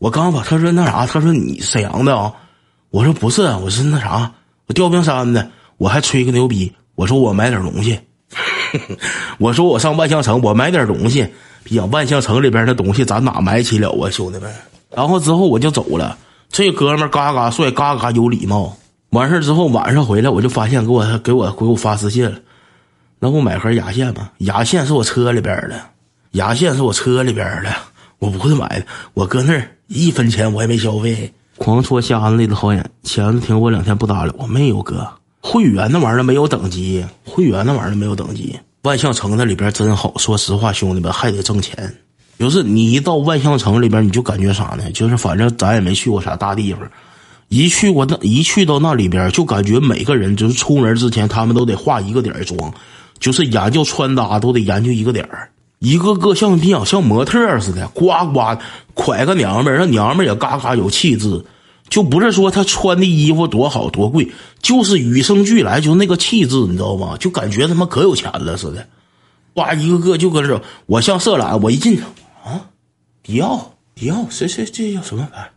我刚把他说那啥，他说你沈阳的啊？我说不是，我是那啥，我吊冰山的。我还吹个牛逼，我说我买点东西，我说我上万象城，我买点东西。比讲万象城里边的东西，咱哪买起了啊，兄弟们？然后之后我就走了。这哥们嘎嘎帅，嘎嘎有礼貌。完事之后晚上回来，我就发现给我给我给我发私信了，能给我买盒牙线吗？牙线是我车里边的，牙线是我车里边的，我不会买的。我搁那儿一分钱我也没消费，狂戳瞎子那个好眼，前子停我两天不搭理，我没有哥。会员那玩意儿没有等级，会员那玩意儿没有等级。万象城那里边真好，说实话，兄弟们还得挣钱。就是你一到万象城里边，你就感觉啥呢？就是反正咱也没去过啥大地方，一去过那一去到那里边，就感觉每个人就是出门之前，他们都得化一个点儿妆，就是研究穿搭都得研究一个点儿，一个个像比较像模特似的，呱呱拐个娘们儿，让娘们儿也嘎嘎有气质。就不是说他穿的衣服多好多贵，就是与生俱来，就那个气质，你知道吗？就感觉他妈可有钱了似的，哇，一个个就搁这，我像色懒，我一进去啊，迪奥，迪奥，谁谁这叫什么牌？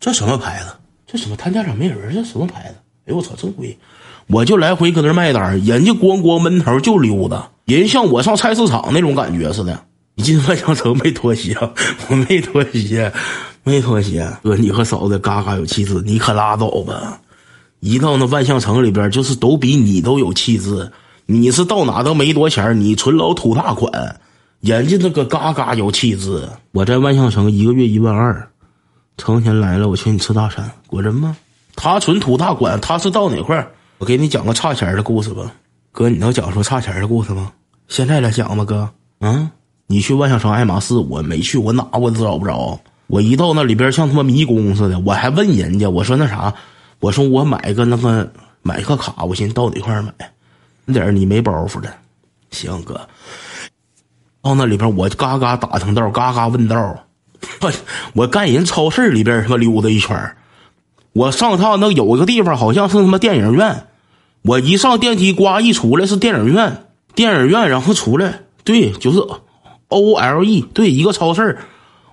这什么牌子？这什么他家长没人？这什么牌子？哎呦我操，真贵！我就来回搁那卖单，人家咣咣闷头就溜达，人像我上菜市场那种感觉似的。你进万象城没脱鞋？我没脱鞋。没脱鞋，哥，你和嫂子嘎嘎有气质，你可拉倒吧！一到那万象城里边，就是都比你都有气质。你是到哪都没多钱，你纯老土大款，人家那个嘎嘎有气质。我在万象城一个月一万二，成天来了，我请你吃大餐，果真吗？他纯土大款，他是到哪块？我给你讲个差钱的故事吧，哥，你能讲出差钱的故事吗？现在来讲吧，哥。嗯，你去万象城爱马仕，我没去，我哪我都找不着。我一到那里边像他妈迷宫似的，我还问人家，我说那啥，我说我买个那个买个卡，我寻思到哪块买，那点你没包袱的，行哥，到那里边我嘎嘎打听道，嘎嘎问道，我我干人超市里边他妈溜达一圈我上趟那有一个地方好像是他妈电影院，我一上电梯呱一出来是电影院，电影院然后出来对就是 O L E 对一个超市。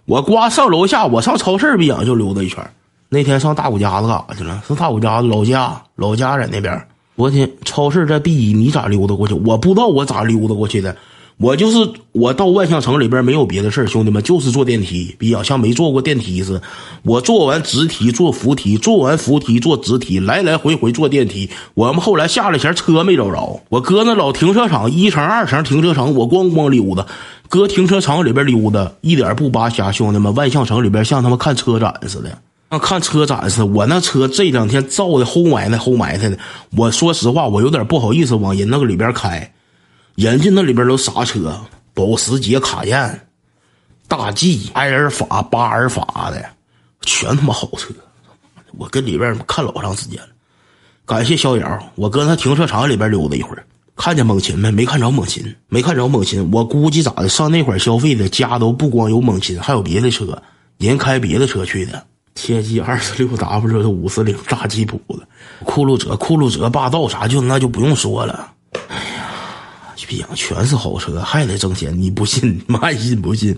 我呱上楼下，我上超市，比养就溜达一圈。那天上大古家子干啥去了？上大古家子老家，老家在那边。昨天超市在 B 一，你咋溜达过去？我不知道我咋溜达过去的。我就是我到万象城里边没有别的事兄弟们就是坐电梯，比较像没坐过电梯似的。我坐完直梯坐扶梯，坐完扶梯坐直梯，来来回回坐电梯。我们后来下来前车没找着，我搁那老停车场一层二层停车场，我咣咣溜达。搁停车场里边溜达，一点不扒瞎，兄弟们，万象城里边像他妈看车展似的，像看车展似的。我那车这两天造的齁埋汰齁埋汰的，我说实话，我有点不好意思往人那个里边开。人家那里边都啥车？保时捷卡宴、大 G、埃尔法、巴尔法的，全他妈好车。我跟里边看老长时间了。感谢逍遥，我搁那停车场里边溜达一会儿。看见猛禽没？没看着猛禽，没看着猛禽。我估计咋的？上那块消费的家都不光有猛禽，还有别的车，人开别的车去的。切记二十六 W 五四零大吉普子，酷路泽、酷路泽霸道啥就那就不用说了。哎呀，别讲，全是好车，还得挣钱，你不信？妈信不信？